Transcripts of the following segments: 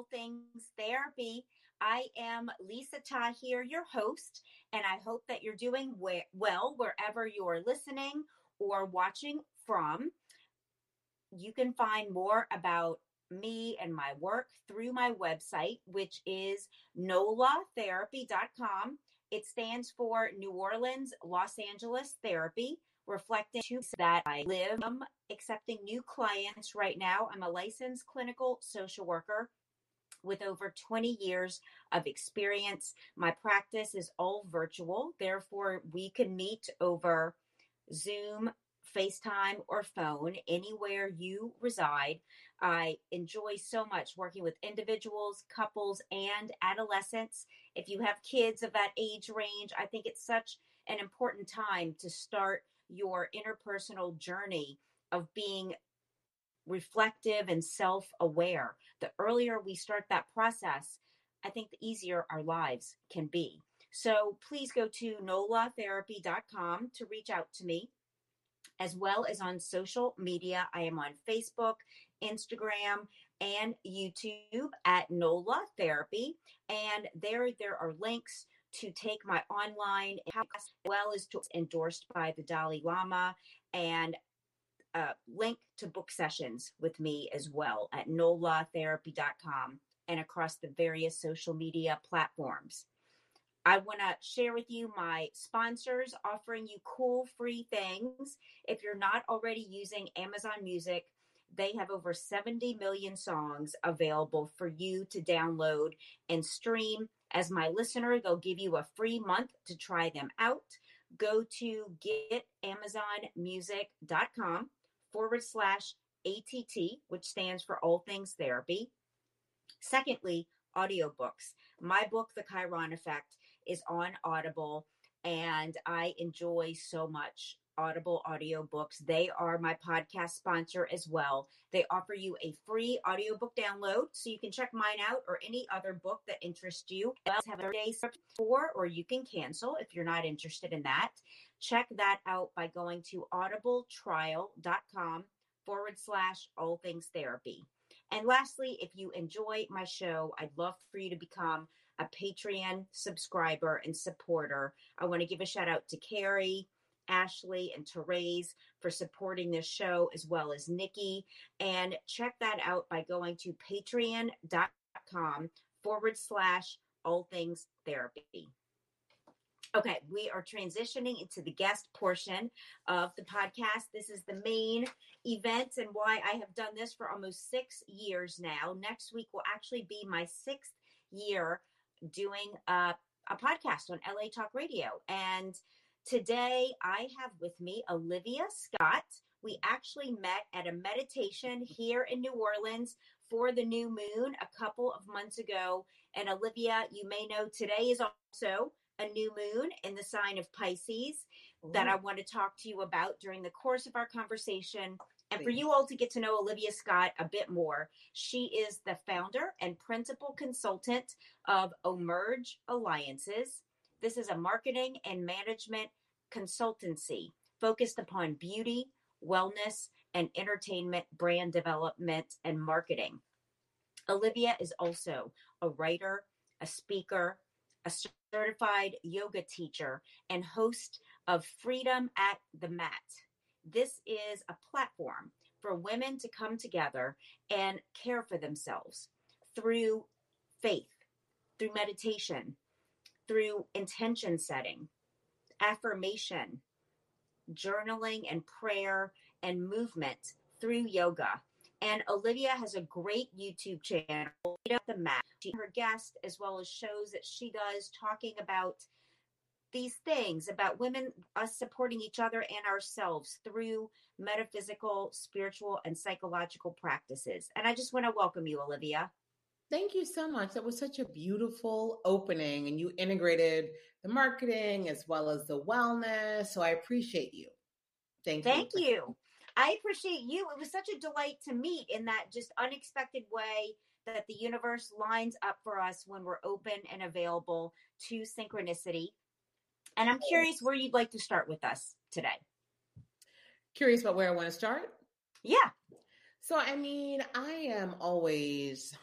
All Things Therapy. I am Lisa Tahir, your host, and I hope that you're doing we- well wherever you are listening or watching from. You can find more about me and my work through my website, which is nolatherapy.com. It stands for New Orleans, Los Angeles Therapy, reflecting that I live um, accepting new clients right now. I'm a licensed clinical social worker with over 20 years of experience. My practice is all virtual, therefore, we can meet over Zoom, FaceTime, or phone anywhere you reside. I enjoy so much working with individuals, couples, and adolescents. If you have kids of that age range, I think it's such an important time to start your interpersonal journey of being reflective and self aware. The earlier we start that process, I think the easier our lives can be. So please go to nolatherapy.com to reach out to me, as well as on social media. I am on Facebook, Instagram, and YouTube at NOLA Therapy. And there, there are links to take my online as well as to endorsed by the Dalai Lama and a link to book sessions with me as well at nolatherapy.com and across the various social media platforms. I want to share with you my sponsors offering you cool free things. If you're not already using Amazon Music, they have over 70 million songs available for you to download and stream. As my listener, they'll give you a free month to try them out. Go to getamazonmusic.com forward slash ATT, which stands for All Things Therapy. Secondly, audiobooks. My book, The Chiron Effect, is on Audible, and I enjoy so much Audible audiobooks. They are my podcast sponsor as well. They offer you a free audiobook download so you can check mine out or any other book that interests you. Have a day for, or you can cancel if you're not interested in that. Check that out by going to audibletrial.com forward slash all things therapy. And lastly, if you enjoy my show, I'd love for you to become a Patreon subscriber and supporter. I want to give a shout out to Carrie, Ashley, and Therese for supporting this show, as well as Nikki. And check that out by going to patreon.com forward slash all things therapy. Okay, we are transitioning into the guest portion of the podcast. This is the main event and why I have done this for almost six years now. Next week will actually be my sixth year doing a, a podcast on LA Talk Radio. And today I have with me Olivia Scott. We actually met at a meditation here in New Orleans for the new moon a couple of months ago. And Olivia, you may know today is also a new moon in the sign of Pisces Ooh. that I want to talk to you about during the course of our conversation. And for you all to get to know Olivia Scott a bit more, she is the founder and principal consultant of Emerge Alliances. This is a marketing and management consultancy focused upon beauty, wellness, and entertainment brand development and marketing. Olivia is also a writer, a speaker, a certified yoga teacher, and host of Freedom at the Mat. This is a platform for women to come together and care for themselves through faith, through meditation, through intention setting, affirmation, journaling and prayer and movement through yoga. And Olivia has a great YouTube channel, the Mat. She, her guest, as well as shows that she does talking about these things about women, us supporting each other and ourselves through metaphysical, spiritual, and psychological practices. And I just want to welcome you, Olivia. Thank you so much. That was such a beautiful opening, and you integrated the marketing as well as the wellness. So I appreciate you. Thank you. Thank you. I appreciate you. It was such a delight to meet in that just unexpected way that the universe lines up for us when we're open and available to synchronicity. And I'm curious where you'd like to start with us today. Curious about where I want to start? Yeah. So, I mean, I am always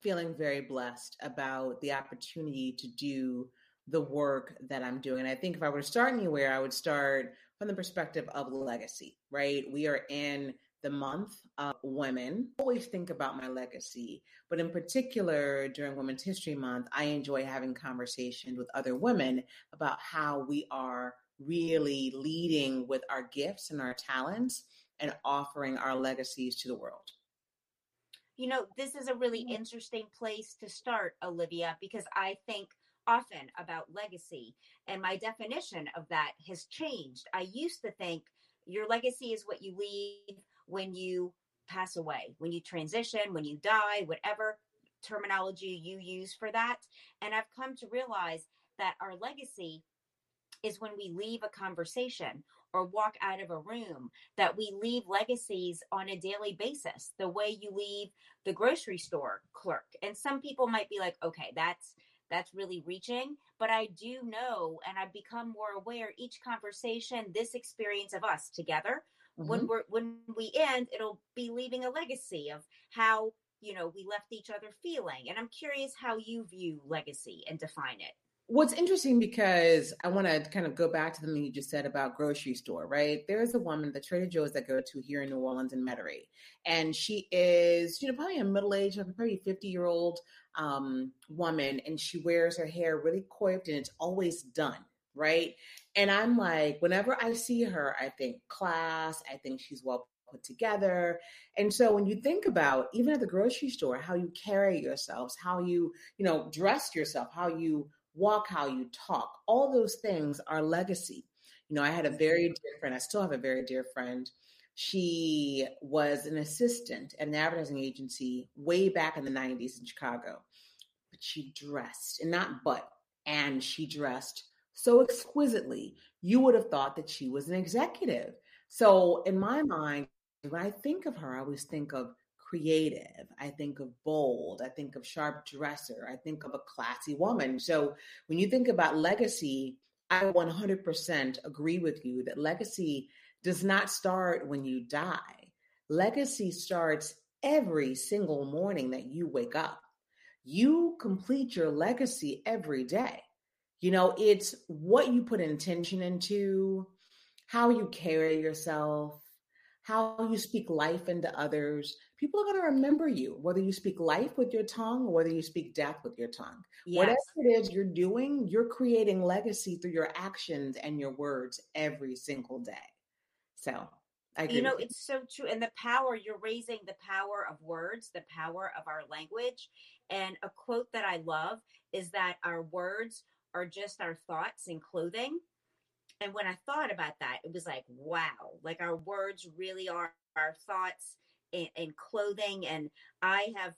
feeling very blessed about the opportunity to do the work that I'm doing. And I think if I were to start anywhere, I would start from the perspective of legacy, right? We are in the month of women. I always think about my legacy, but in particular during Women's History Month, I enjoy having conversations with other women about how we are really leading with our gifts and our talents and offering our legacies to the world. You know, this is a really mm-hmm. interesting place to start, Olivia, because I think often about legacy. And my definition of that has changed. I used to think your legacy is what you leave when you pass away, when you transition, when you die, whatever terminology you use for that. And I've come to realize that our legacy is when we leave a conversation or walk out of a room, that we leave legacies on a daily basis, the way you leave the grocery store clerk. And some people might be like, okay, that's that's really reaching. But I do know, and I've become more aware each conversation, this experience of us together, mm-hmm. when we're when we end, it'll be leaving a legacy of how you know we left each other feeling. And I'm curious how you view legacy and define it. What's interesting because I want to kind of go back to the thing you just said about grocery store, right? There's a woman, the Trader Joe's that go to here in New Orleans in Metairie, and she is, you know, probably a middle aged, probably 50 year old um, woman, and she wears her hair really coiffed and it's always done, right? And I'm like, whenever I see her, I think class, I think she's well put together. And so when you think about even at the grocery store, how you carry yourselves, how you, you know, dress yourself, how you walk, how you talk. All those things are legacy. You know, I had a very dear friend, I still have a very dear friend. She was an assistant at an advertising agency way back in the 90s in Chicago. But she dressed, and not but, and she dressed so exquisitely, you would have thought that she was an executive. So, in my mind, when I think of her, I always think of creative. I think of bold. I think of sharp dresser. I think of a classy woman. So when you think about legacy, I 100% agree with you that legacy does not start when you die. Legacy starts every single morning that you wake up. You complete your legacy every day. You know, it's what you put intention into, how you carry yourself, how you speak life into others, people are going to remember you, whether you speak life with your tongue or whether you speak death with your tongue. Yes. Whatever it is you're doing, you're creating legacy through your actions and your words every single day. So, I you know, it's so true. And the power, you're raising the power of words, the power of our language. And a quote that I love is that our words are just our thoughts in clothing. And when I thought about that, it was like, wow, like our words really are our thoughts in, in clothing. And I have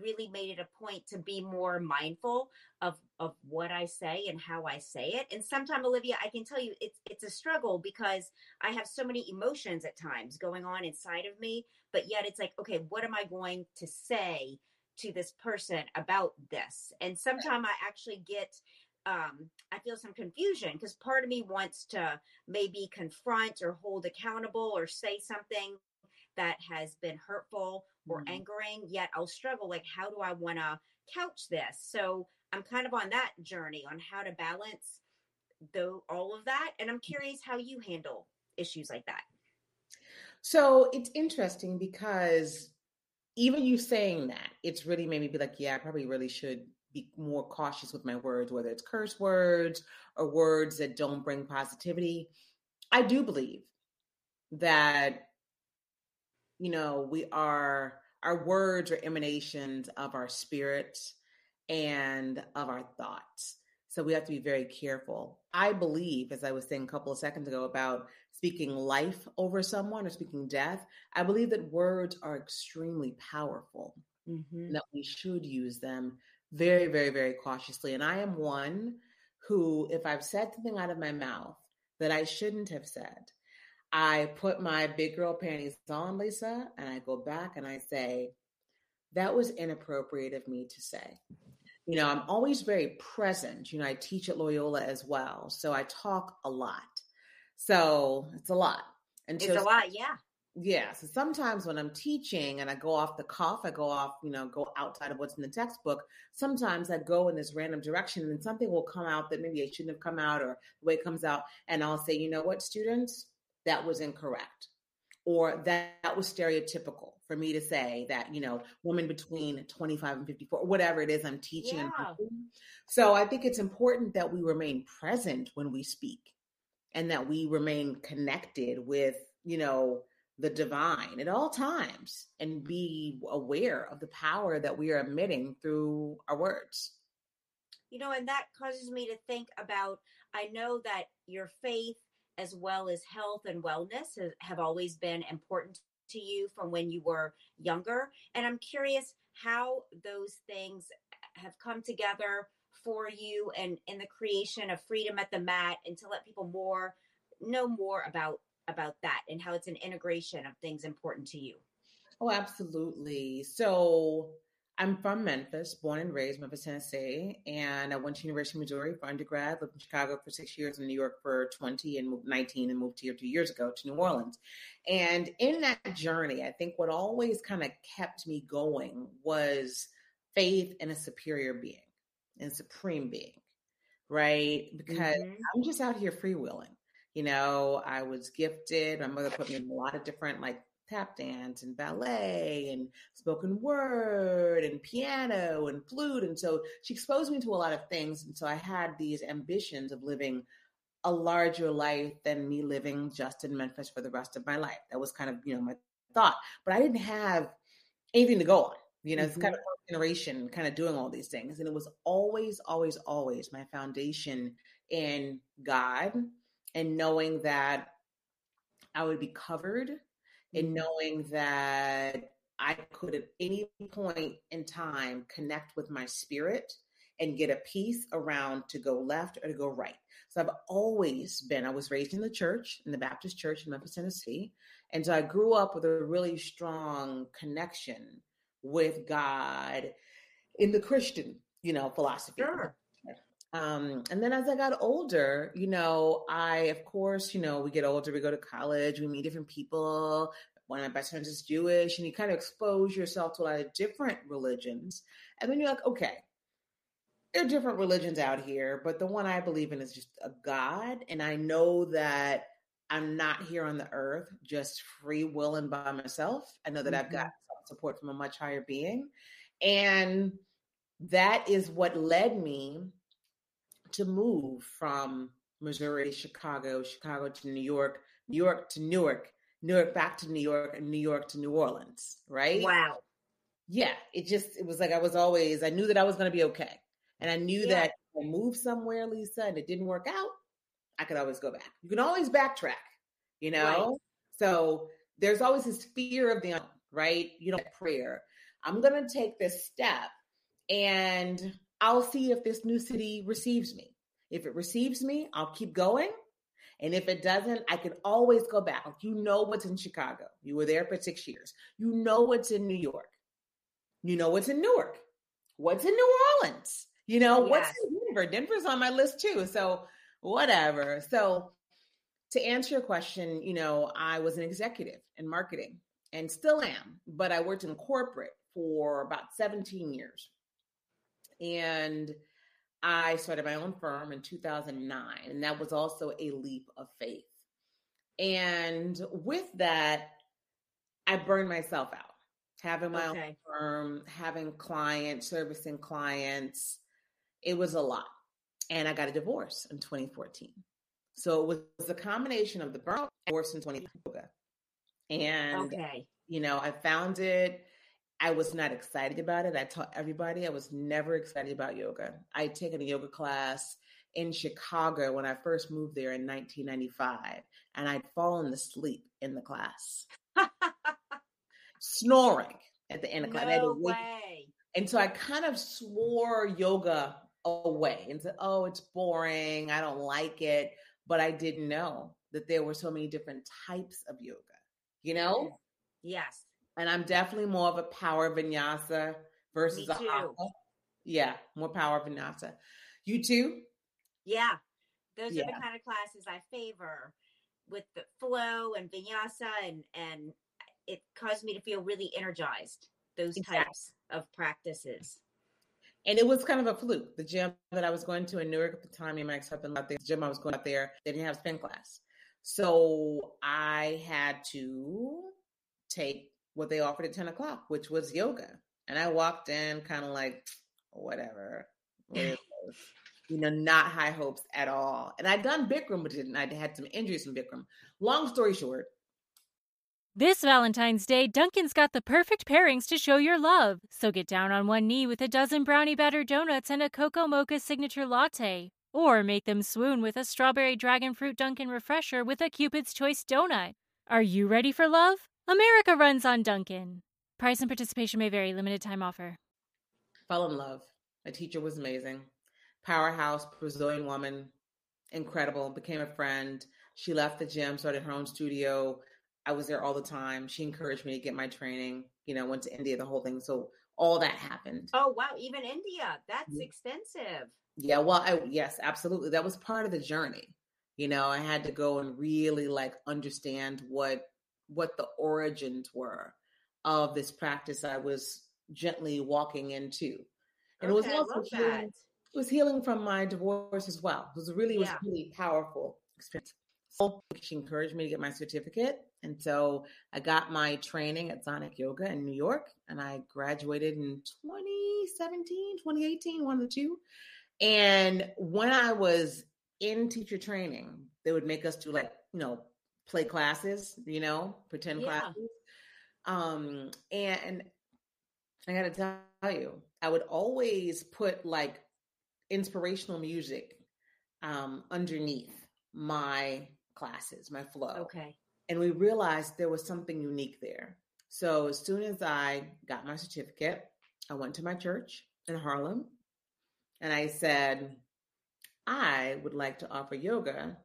really made it a point to be more mindful of of what I say and how I say it. And sometimes Olivia, I can tell you it's it's a struggle because I have so many emotions at times going on inside of me, but yet it's like, okay, what am I going to say to this person about this? And sometimes I actually get um, I feel some confusion because part of me wants to maybe confront or hold accountable or say something that has been hurtful or mm-hmm. angering, yet I'll struggle like, how do I want to couch this? So I'm kind of on that journey on how to balance though all of that. And I'm curious how you handle issues like that. So it's interesting because even you saying that, it's really made me be like, yeah, I probably really should be more cautious with my words, whether it's curse words or words that don't bring positivity. I do believe that, you know, we are, our words are emanations of our spirits and of our thoughts. So we have to be very careful. I believe, as I was saying a couple of seconds ago about speaking life over someone or speaking death, I believe that words are extremely powerful, mm-hmm. that we should use them very, very, very cautiously. And I am one who, if I've said something out of my mouth that I shouldn't have said, I put my big girl panties on, Lisa, and I go back and I say, that was inappropriate of me to say. You know, I'm always very present. You know, I teach at Loyola as well. So I talk a lot. So it's a lot. And it's a lot, yeah. Yeah. So sometimes when I'm teaching and I go off the cuff, I go off, you know, go outside of what's in the textbook. Sometimes I go in this random direction and something will come out that maybe it shouldn't have come out or the way it comes out. And I'll say, you know what, students, that was incorrect. Or that, that was stereotypical for me to say that, you know, woman between 25 and 54, whatever it is I'm teaching. Yeah. So I think it's important that we remain present when we speak and that we remain connected with, you know, the divine at all times and be aware of the power that we are emitting through our words. You know, and that causes me to think about I know that your faith as well as health and wellness have always been important to you from when you were younger. And I'm curious how those things have come together for you and in the creation of freedom at the mat and to let people more know more about about that and how it's an integration of things important to you. Oh, absolutely. So I'm from Memphis, born and raised Memphis, Tennessee, and I went to University of Missouri for undergrad. Lived in Chicago for six years, in New York for 20 and 19, and moved here two years ago to New Orleans. And in that journey, I think what always kind of kept me going was faith in a superior being and supreme being, right? Because mm-hmm. I'm just out here freewheeling. You know, I was gifted. My mother put me in a lot of different like tap dance and ballet and spoken word and piano and flute. And so she exposed me to a lot of things. And so I had these ambitions of living a larger life than me living just in Memphis for the rest of my life. That was kind of, you know, my thought. But I didn't have anything to go on. You know, mm-hmm. it's kind of generation kind of doing all these things. And it was always, always, always my foundation in God and knowing that I would be covered and mm-hmm. knowing that I could at any point in time connect with my spirit and get a piece around to go left or to go right. So I've always been, I was raised in the church, in the Baptist church in Memphis, Tennessee. And so I grew up with a really strong connection with God in the Christian, you know, philosophy. Sure. Um, and then as I got older, you know, I, of course, you know, we get older, we go to college, we meet different people. One of my best friends is Jewish, and you kind of expose yourself to a lot of different religions. And then you're like, okay, there are different religions out here, but the one I believe in is just a God. And I know that I'm not here on the earth just free willing by myself. I know that mm-hmm. I've got support from a much higher being. And that is what led me to move from Missouri Chicago, Chicago to New York, New York to Newark, Newark back to New York, and New York to New Orleans, right? Wow. Yeah, it just, it was like I was always, I knew that I was going to be okay. And I knew yeah. that if I moved somewhere, Lisa, and it didn't work out, I could always go back. You can always backtrack, you know? Right. So there's always this fear of the unknown, right? You know, prayer. I'm going to take this step and I'll see if this new city receives me. If it receives me, I'll keep going. And if it doesn't, I can always go back. You know what's in Chicago. You were there for six years. You know what's in New York. You know what's in Newark. What's in New Orleans? You know, yes. what's in Denver? Denver's on my list too. So whatever. So to answer your question, you know, I was an executive in marketing and still am, but I worked in corporate for about 17 years. And I started my own firm in 2009, and that was also a leap of faith. And with that, I burned myself out. having my Okay. own firm, having clients, servicing clients. It was a lot. And I got a divorce in 2014. So it was a combination of the burnout divorce in 2014. And Okay. you know, I found it. I was not excited about it. I taught everybody I was never excited about yoga. I had taken a yoga class in Chicago when I first moved there in 1995, and I'd fallen asleep in the class, snoring at the end of class. And I had to no way. and so I kind of swore yoga away and said, oh, it's boring. I don't like it. But I didn't know that there were so many different types of yoga, you know? Yes. And I'm definitely more of a power vinyasa versus a hatha. Yeah, more power vinyasa. You too? Yeah. Those are the kind of classes I favor with the flow and vinyasa and and it caused me to feel really energized. Those Exactly. types of practices. And it was kind of a fluke. The gym that I was going to in Newark at the time, me and my ex-husband out there, the gym I was going out there, they didn't have spin class. So I had to take what they offered at 10 o'clock, which was yoga. And I walked in kind of like, whatever. you know, not high hopes at all. And I'd done Bikram, but didn't. I'd had some injuries from Bikram. Long story short, This Valentine's Day, Dunkin's got the perfect pairings to show your love. So get down on one knee with a dozen brownie batter donuts and a cocoa mocha signature latte. Or make them swoon with a strawberry dragon fruit Dunkin' refresher with a Cupid's Choice donut. Are you ready for love? America runs on Dunkin'. Price and participation may vary, limited time offer. fell in love. My teacher was amazing. Powerhouse, Brazilian woman, incredible, became a friend. She left the gym, started her own studio. I was there all the time. She encouraged me to get my training, you know, went to India, the whole thing. So all that happened. Oh wow, even India. That's Mhm. extensive. Yeah, well, I, yes, absolutely. That was part of the journey. You know, I had to go and really like understand what what the origins were of this practice I was gently walking into. And it was also healing, that. it was healing from my divorce as well. It was really it was Yeah. really powerful experience. So she encouraged me to get my certificate. And so I got my training at Sonic Yoga in New York and I graduated in 2017, 2018, one of the two. And when I was in teacher training, they would make us do like, you know, play classes, you know, pretend Yeah. classes. Um, and I gotta tell you, I would always put like inspirational music um underneath my classes, my flow. Okay. And we realized there was something unique there. So as soon as I got my certificate, I went to my church in Harlem and I said, I would like to offer yoga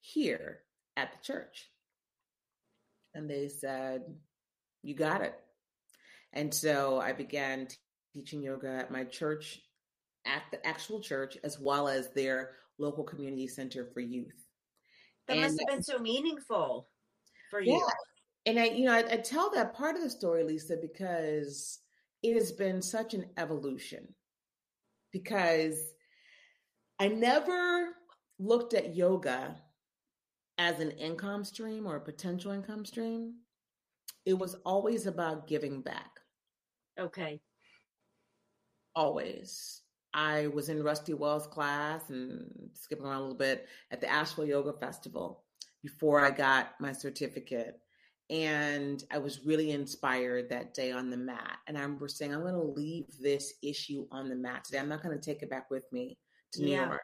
here at the church. And they said, You got it. And so I began t- teaching yoga at my church, at the actual church, as well as their local community center for youth. That And must have been so meaningful for you. Yeah. And I, you know, I, I tell that part of the story, Lisa, because it has been such an evolution. Because I never looked at yoga as an income stream or a potential income stream. It was always about giving back. Okay. Always. I was in Rusty Wells' class and skipping around a little bit at the Asheville Yoga Festival before I got my certificate. And I was really inspired that day on the mat. And I remember saying, I'm going to leave this issue on the mat today. I'm not going to take it back with me to New Yeah. York.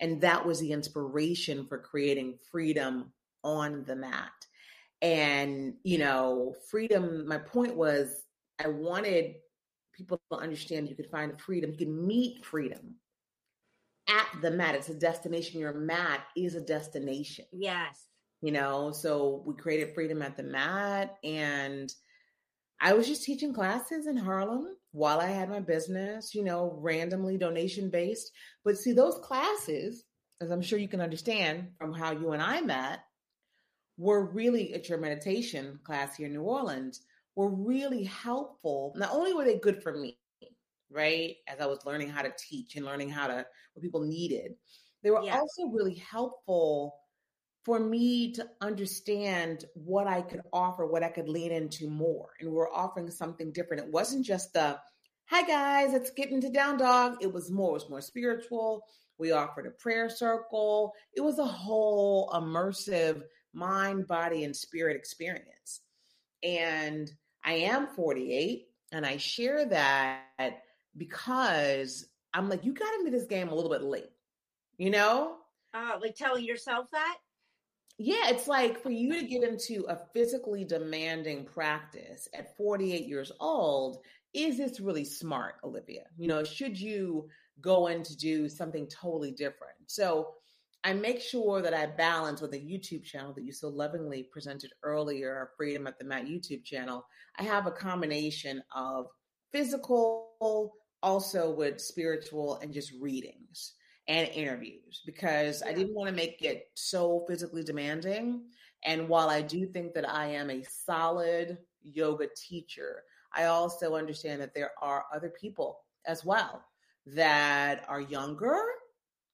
And that was the inspiration for creating freedom on the mat. And, you know, freedom, my point was I wanted people to understand you could find freedom, you can meet freedom at the mat. It's a destination. Your mat is a destination Yes. you know so we created freedom at the mat and i was just teaching classes in harlem while i had my business you know randomly donation based but see those classes as i'm sure you can understand from how you and i met were really at your meditation class here in new orleans were really helpful not only were they good for me right as i was learning how to teach and learning how to what people needed they were Yes. also really helpful for me to understand what I could offer, what I could lean into more. And we're offering something different. It wasn't just the, hi guys, let's get into down dog. It was more, it was more spiritual. We offered a prayer circle. It was a whole immersive mind, body, and spirit experience. And I am 48 and I share that because I'm like, you got into this game a little bit late, you know? Uh, like telling yourself that? Yeah, it's like for you to get into a physically demanding practice at 48 years old, is this really smart, Olivia? You know, should you go in to do something totally different? So I make sure that I balance with a YouTube channel that you so lovingly presented earlier, Freedom at the Mat YouTube channel. I have a combination of physical, also with spiritual and just readings and interviews because yeah. I didn't want to make it so physically demanding. And while I do think that I am a solid yoga teacher, I also understand that there are other people as well that are younger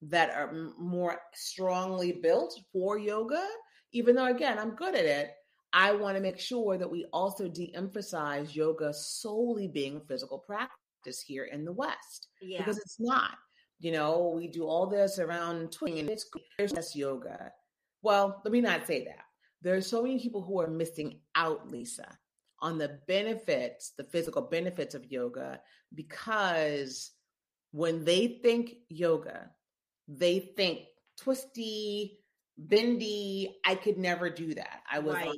that are more strongly built for yoga. Even though, again, I'm good at it, I want to make sure that we also de emphasize yoga solely being physical practice here in the West. Yeah. Because it's not. You know, we do all this around twing and it's there's yoga. Well, let me not say that. There are so many people who are missing out, Lisa, on the benefits, the physical benefits of yoga, because when they think yoga, they think twisty, bendy. I could never do that. I was right. on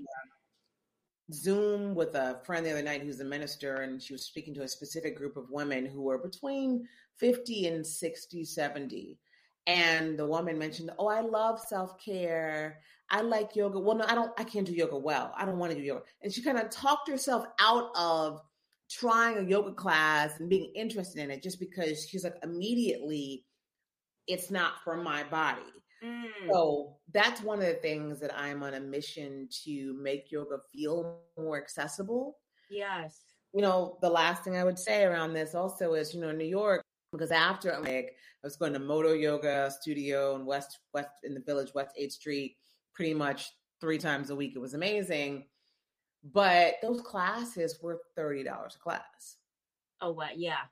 Zoom with a friend the other night who's a minister, and she was speaking to a specific group of women who were between 50 and 60, 70. And the woman mentioned, Oh, I love self care. I like yoga. Well, no, I don't, I can't do yoga well. I don't want to do yoga. And she kind of talked herself out of trying a yoga class and being interested in it just because she's like, immediately it's not for my body. Mm. So that's one of the things that I'm on a mission to make yoga feel more accessible. Yes. You know, the last thing I would say around this also is, you know, New York, because after I'm like, I was going to Moto Yoga Studio in West West in the Village, West 8th Street, pretty much three times a week. It was amazing. But those classes were $30 a class. Oh, what? Yeah.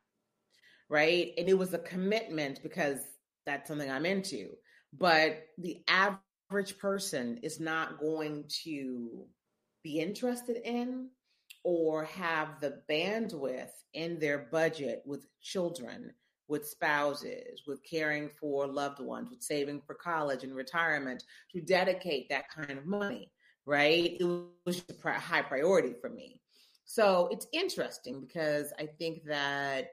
Right. And it was a commitment because that's something I'm into. But the average person is not going to be interested in or have the bandwidth in their budget with children, with spouses, with caring for loved ones, with saving for college and retirement to dedicate that kind of money, right? It was a high priority for me. So it's interesting because I think that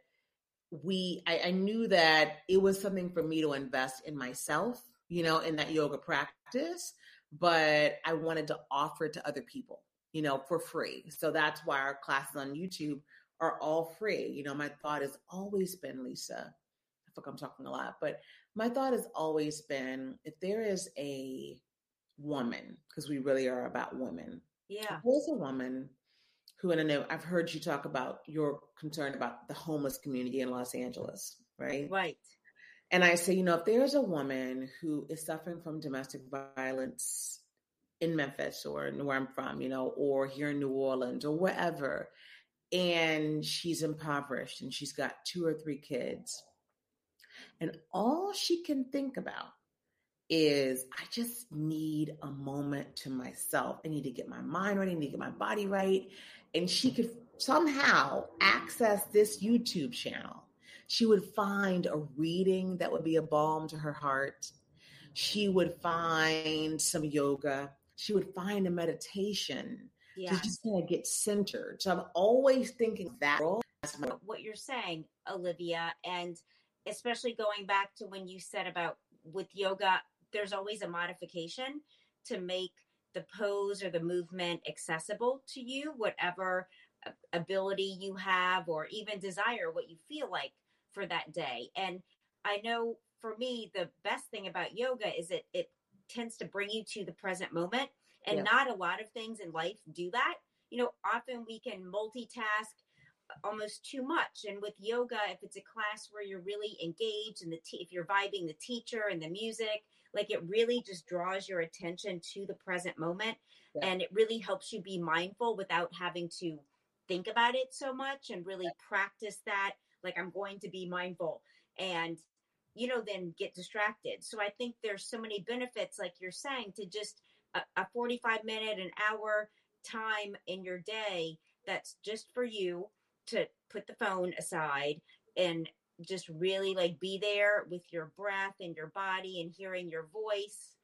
we I, I, knew that it was something for me to invest in myself you know in that yoga practice but i wanted to offer it to other people you know for free so that's why our classes on youtube are all free you know my thought has always been lisa i feel like i'm talking a lot but my thought has always been if there is a woman because we really are about women yeah there's a woman who, and I know I've heard you talk about your concern about the homeless community in Los Angeles, right? Right. And I say, you know, if there's a woman who is suffering from domestic violence in Memphis or where I'm from, you know, or here in New Orleans or wherever, and she's impoverished and she's got two or three kids, and all she can think about is I just need a moment to myself. I need to get my mind right. I need to get my body right and she could somehow access this YouTube channel, she would find a reading that would be a balm to her heart. She would find some yoga. She would find a meditation yeah. to just kind of get centered. So I'm always thinking that. What you're saying, Olivia, and especially going back to when you said about with yoga, there's always a modification to make the pose or the movement accessible to you, whatever ability you have or even desire what you feel like for that day. And I know for me, the best thing about yoga is it it tends to bring you to the present moment. And yeah. not a lot of things in life do that. You know, often we can multitask almost too much. And with yoga, if it's a class where you're really engaged and the te- if you're vibing the teacher and the music, like it really just draws your attention to the present moment yeah. and it really helps you be mindful without having to think about it so much and really yeah. practice that like I'm going to be mindful and you know then get distracted. So I think there's so many benefits like you're saying to just a, a 45 minute an hour time in your day that's just for you to put the phone aside and just really like be there with your breath and your body and hearing your voice.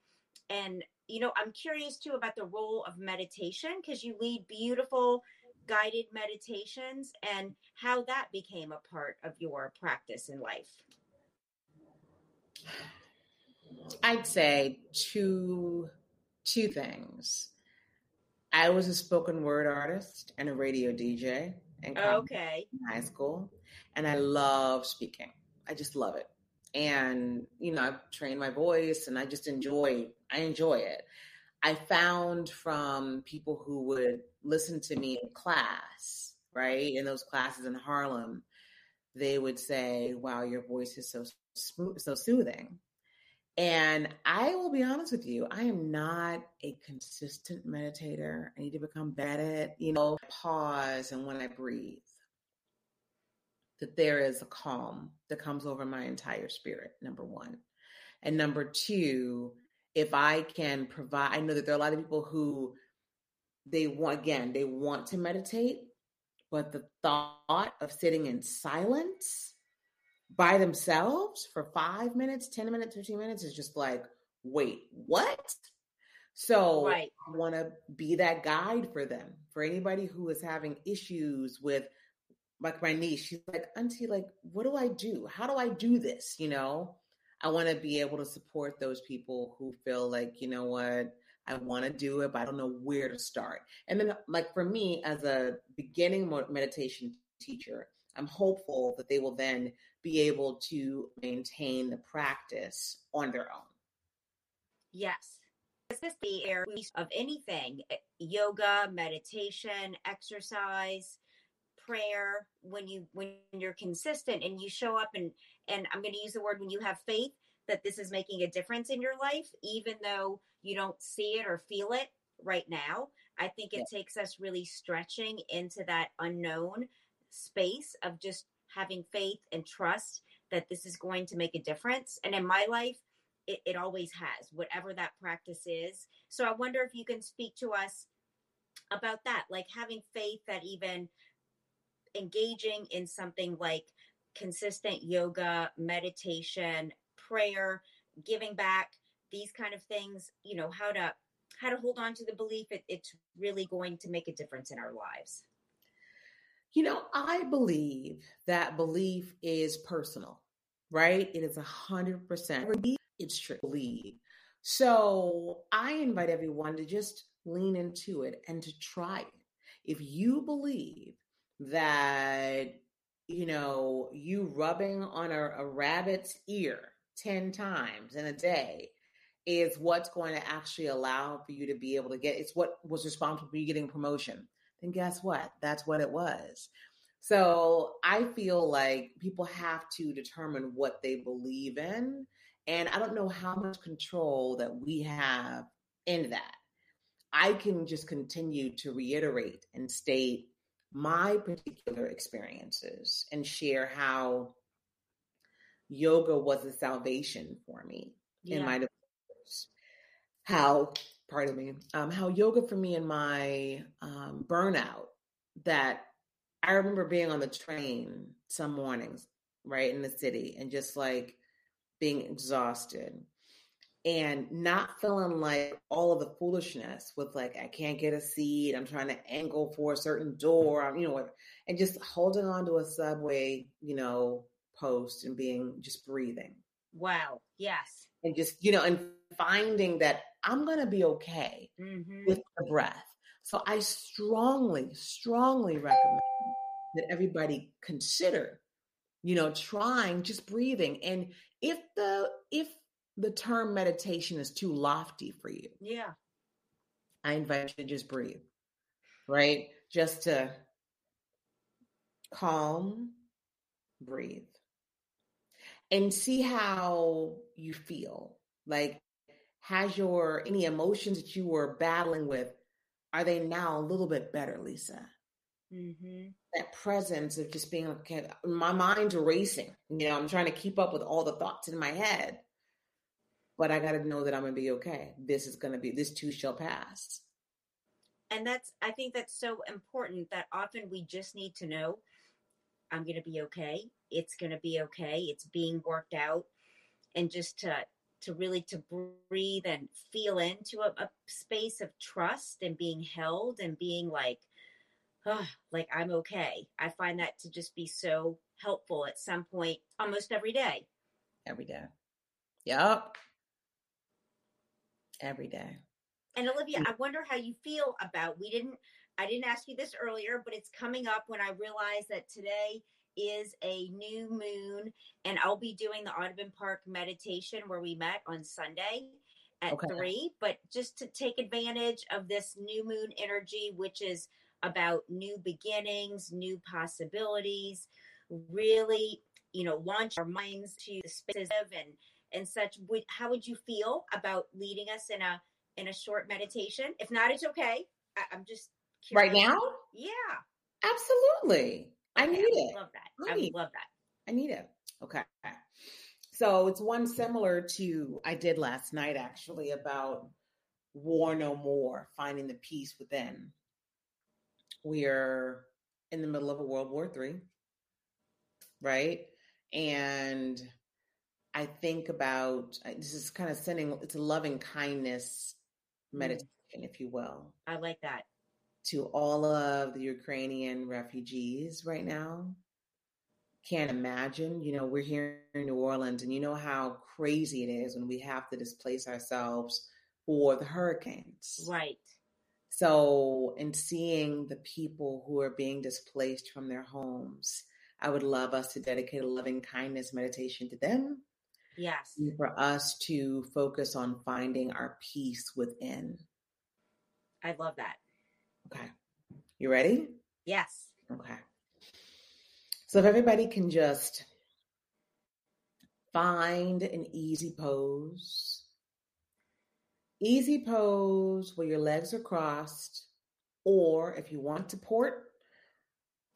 And you know i'm curious too about the role of meditation because you lead beautiful guided meditations and how that became a part of your practice in life. I'd say two two things i was a spoken word artist and a radio dj in okay high school and I love speaking. I just love it. And you know, I've trained my voice and I just enjoy I enjoy it. I found from people who would listen to me in class, right? In those classes in Harlem, they would say, "Wow, your voice is so smooth, so soothing." And I will be honest with you, I am not a consistent meditator. I need to become better at, you know, pause and when I breathe that there is a calm that comes over my entire spirit, number one. And number two, if I can provide, I know that there are a lot of people who they want, again, they want to meditate, but the thought of sitting in silence by themselves for five minutes, 10 minutes, 15 minutes is just like, wait, what? So right. I want to be that guide for them, for anybody who is having issues with like my niece, she's like, Auntie, like, what do I do? How do I do this? You know, I want to be able to support those people who feel like, you know what, I want to do it, but I don't know where to start. And then, like, for me, as a beginning meditation teacher, I'm hopeful that they will then be able to maintain the practice on their own. Yes. Is this the area of anything? Eh, yoga, meditation, exercise, prayer when you when you're consistent and you show up and and i'm going to use the word when you have faith that this is making a difference in your life even though you don't see it or feel it right now i think it yeah. takes us really stretching into that unknown space of just having faith and trust that this is going to make a difference and in my life it, it always has whatever that practice is so i wonder if you can speak to us about that like having faith that even engaging in something like consistent yoga, meditation, prayer, giving back, these kind of things, you know, how to how to hold on to the belief it, it's really going to make a difference in our lives. You know, I believe that belief is personal, right? It is a hundred percent. It's true. Believe. So I invite everyone to just lean into it and to try it. If you believe that you know you rubbing on a, a rabbit's ear 10 times in a day is what's going to actually allow for you to be able to get it's what was responsible for you getting promotion then guess what that's what it was so i feel like people have to determine what they believe in and i don't know how much control that we have in that i can just continue to reiterate and state my particular experiences and share how yoga was a salvation for me yeah. in my divorce. How, pardon me, um, how yoga for me in my um, burnout that I remember being on the train some mornings, right, in the city and just like being exhausted and not feeling like all of the foolishness with like I can't get a seat, I'm trying to angle for a certain door, I'm, you know, and just holding on to a subway, you know, post and being just breathing. Wow. Yes. And just, you know, and finding that I'm going to be okay mm-hmm. with the breath. So I strongly, strongly recommend that everybody consider, you know, trying just breathing. And if the, if the term meditation is too lofty for you. Yeah. I invite you to just breathe, right? Just to calm, breathe, and see how you feel. Like, has your any emotions that you were battling with, are they now a little bit better, Lisa? Mm-hmm. That presence of just being okay my mind's racing. You know, I'm trying to keep up with all the thoughts in my head, but I got to know that I'm going to be okay. This is going to be, this too shall pass. And that's, I think that's so important that often we just need to know I'm going to be okay. It's going to be okay. It's being worked out. And just to, to really to breathe and feel into a, a space of trust and being held and being like, oh, like I'm okay. I find that to just be so helpful at some point almost every day. Every day. Yep. Every day. And Olivia, mm. I wonder how you feel about we didn't I didn't ask you this earlier, but it's coming up when I realized that today is a new moon and I'll be doing the Audubon Park meditation where we met on Sunday at okay. 3, but just to take advantage of this new moon energy which is about new beginnings, new possibilities, really, you know, launch our minds to the spaces and and such. Would, how would you feel about leading us in a in a short meditation? If not, it's okay. I, am just curious. right now. Yeah, absolutely. I need I it. Love that. I, would love that. I need it. Okay. So it's one similar to I did last night actually about war no more, finding the peace within. We're in the middle of a World War Three, right? And I think about this is kind of sending it's a loving kindness mm. meditation, mm. if you will. I like that. To all of the Ukrainian refugees right now. Can't imagine, you know, we're here in New Orleans and you know how crazy it is when we have to displace ourselves for the hurricanes. Right. So, in seeing the people who are being displaced from their homes, I would love us to dedicate a loving kindness meditation to them Yes. And for us to focus on finding our peace within. I love that. Okay. You ready? Yes. Okay. So if everybody can just find an easy pose. Easy pose where your legs are crossed, or if you want to port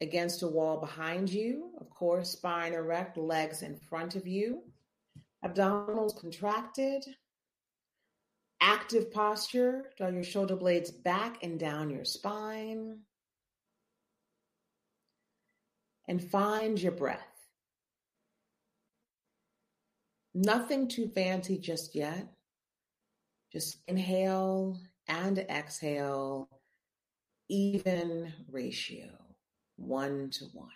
against a wall behind you, of course, spine erect, legs in front of you abdominals contracted, active posture, draw your shoulder blades back and down your spine, and find your breath. Nothing too fancy just yet. Just inhale and exhale, even ratio, one to one.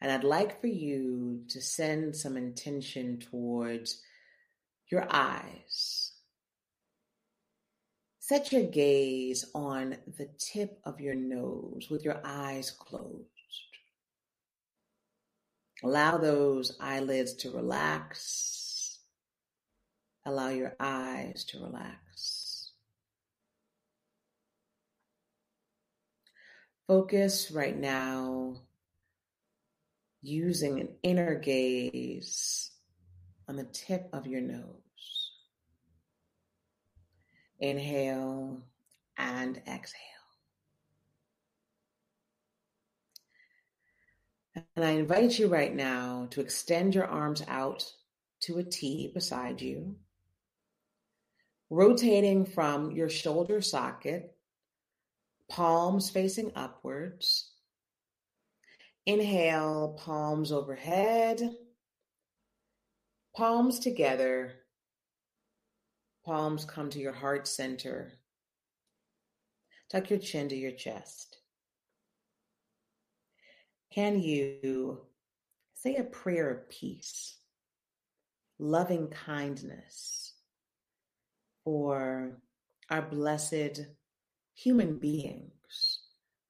And I'd like for you to send some intention towards your eyes. Set your gaze on the tip of your nose with your eyes closed. Allow those eyelids to relax. Allow your eyes to relax. Focus right now using an inner gaze on the tip of your nose. Inhale and exhale. And I invite you right now to extend your arms out to a T beside you, rotating from your shoulder socket, palms facing upwards, Inhale, palms overhead, palms together, palms come to your heart center. Tuck your chin to your chest. Can you say a prayer of peace, loving kindness for our blessed human beings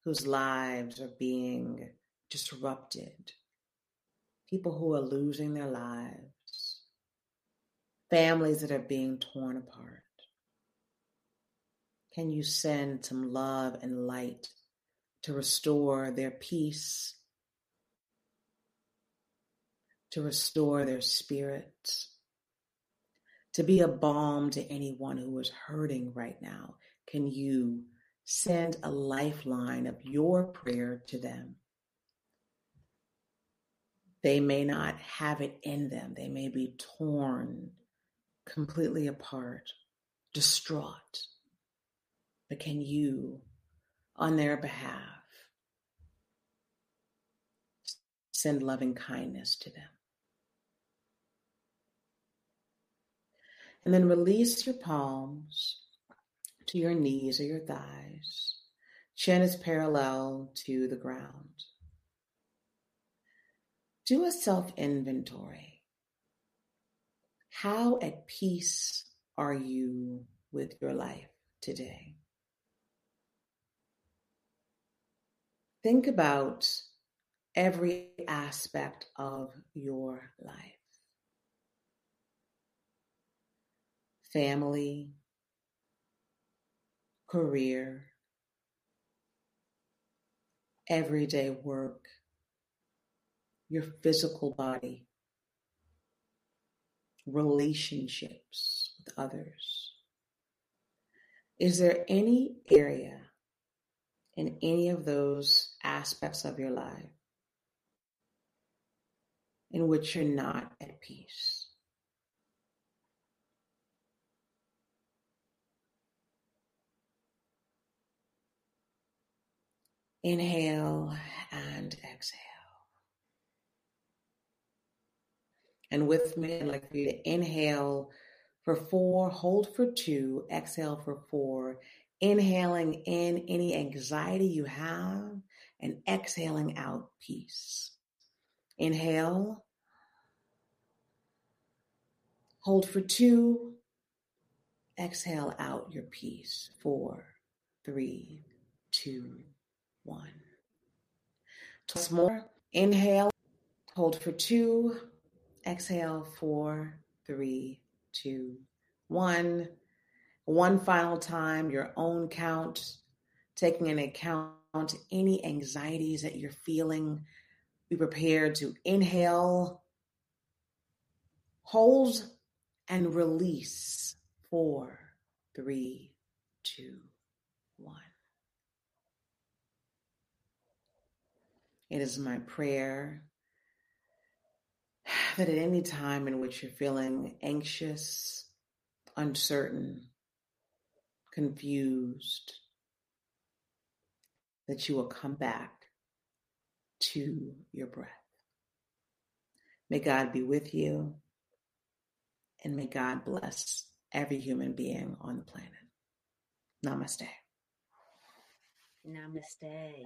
whose lives are being disrupted, people who are losing their lives, families that are being torn apart. Can you send some love and light to restore their peace, to restore their spirits, to be a balm to anyone who is hurting right now. Can you send a lifeline of your prayer to them? They may not have it in them, they may be torn completely apart, distraught. But can you, on their behalf, send loving kindness to them? And then release your palms to your knees or your thighs. Chin is parallel to the ground. Do a self inventory. How at peace are you with your life today? Think about every aspect of your life family, career, everyday work, your physical body, relationships with others. Is there any area in any of those aspects of your life in which you're not at peace? Inhale and exhale. And with me, I'd like for you to inhale for four, hold for two, exhale for four, inhaling in any anxiety you have, and exhaling out peace. Inhale, hold for two, exhale out your peace. Four, three, two, one. Twice more. Inhale, hold for two, exhale, four, three, two, one. One final time, your own count, taking into account any anxieties that you're feeling. Be prepared to inhale, hold, and release. Four, three, two, one. It is my prayer that at any time in which you're feeling anxious, uncertain, confused, that you will come back to your breath. May God be with you, and may God bless every human being on the planet. Namaste. Namaste.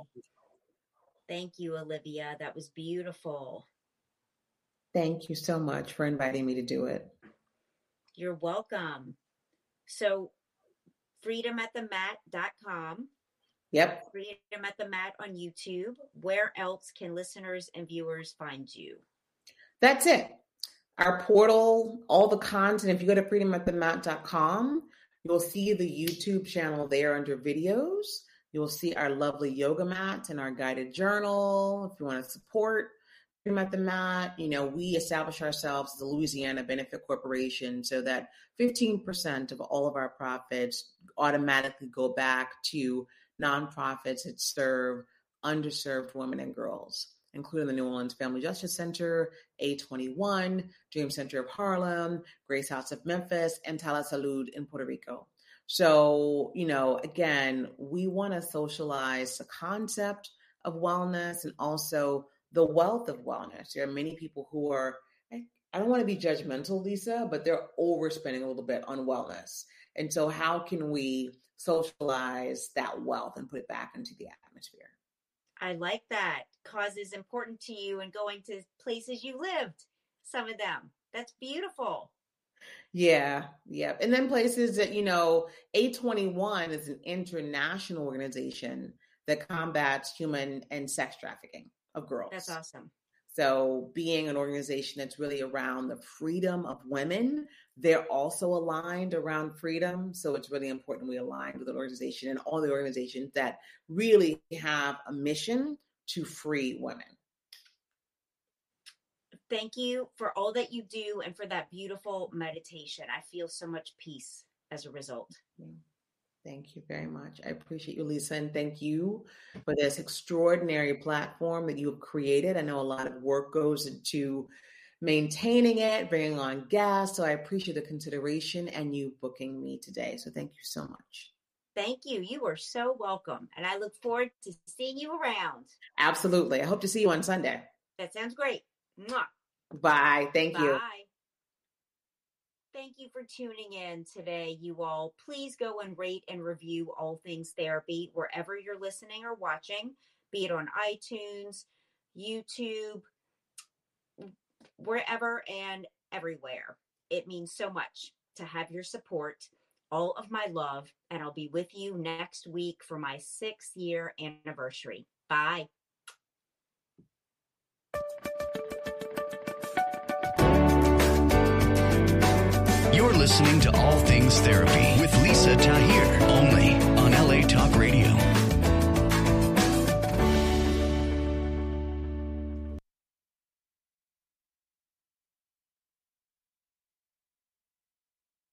Thank you, Olivia. That was beautiful. Thank you so much for inviting me to do it. You're welcome. So, freedomatthemat.com. Yep. Freedom at the Mat on YouTube. Where else can listeners and viewers find you? That's it. Our portal, all the content. If you go to freedomatthemat.com, you'll see the YouTube channel there under videos. You'll see our lovely yoga mat and our guided journal. If you want to support At the Mat, you know, we establish ourselves as a Louisiana benefit corporation so that 15% of all of our profits automatically go back to nonprofits that serve underserved women and girls, including the New Orleans Family Justice Center, A21, Dream Center of Harlem, Grace House of Memphis, and Taller Salud in Puerto Rico. So, you know, again, we want to socialize the concept of wellness and also the wealth of wellness. There are many people who are, I don't want to be judgmental, Lisa, but they're overspending a little bit on wellness. And so, how can we socialize that wealth and put it back into the atmosphere? I like that. Causes important to you and going to places you lived, some of them. That's beautiful. Yeah, yeah. And then places that, you know, A21 is an international organization that combats human and sex trafficking of girls. That's awesome. So, being an organization that's really around the freedom of women, they're also aligned around freedom. So, it's really important we align with an organization and all the organizations that really have a mission to free women. Thank you for all that you do and for that beautiful meditation. I feel so much peace as a result. Thank you very much. I appreciate you, Lisa, and thank you for this extraordinary platform that you have created. I know a lot of work goes into maintaining it, bringing on guests. So I appreciate the consideration and you booking me today. So thank you so much. Thank you. You are so welcome. And I look forward to seeing you around. Absolutely. I hope to see you on Sunday. That sounds great. Mwah. Bye. Thank Bye. you. Thank you for tuning in today, you all. Please go and rate and review All Things Therapy wherever you're listening or watching, be it on iTunes, YouTube, wherever and everywhere. It means so much to have your support, all of my love, and I'll be with you next week for my six year anniversary. Bye. You're listening to All Things Therapy with Lisa Tahir.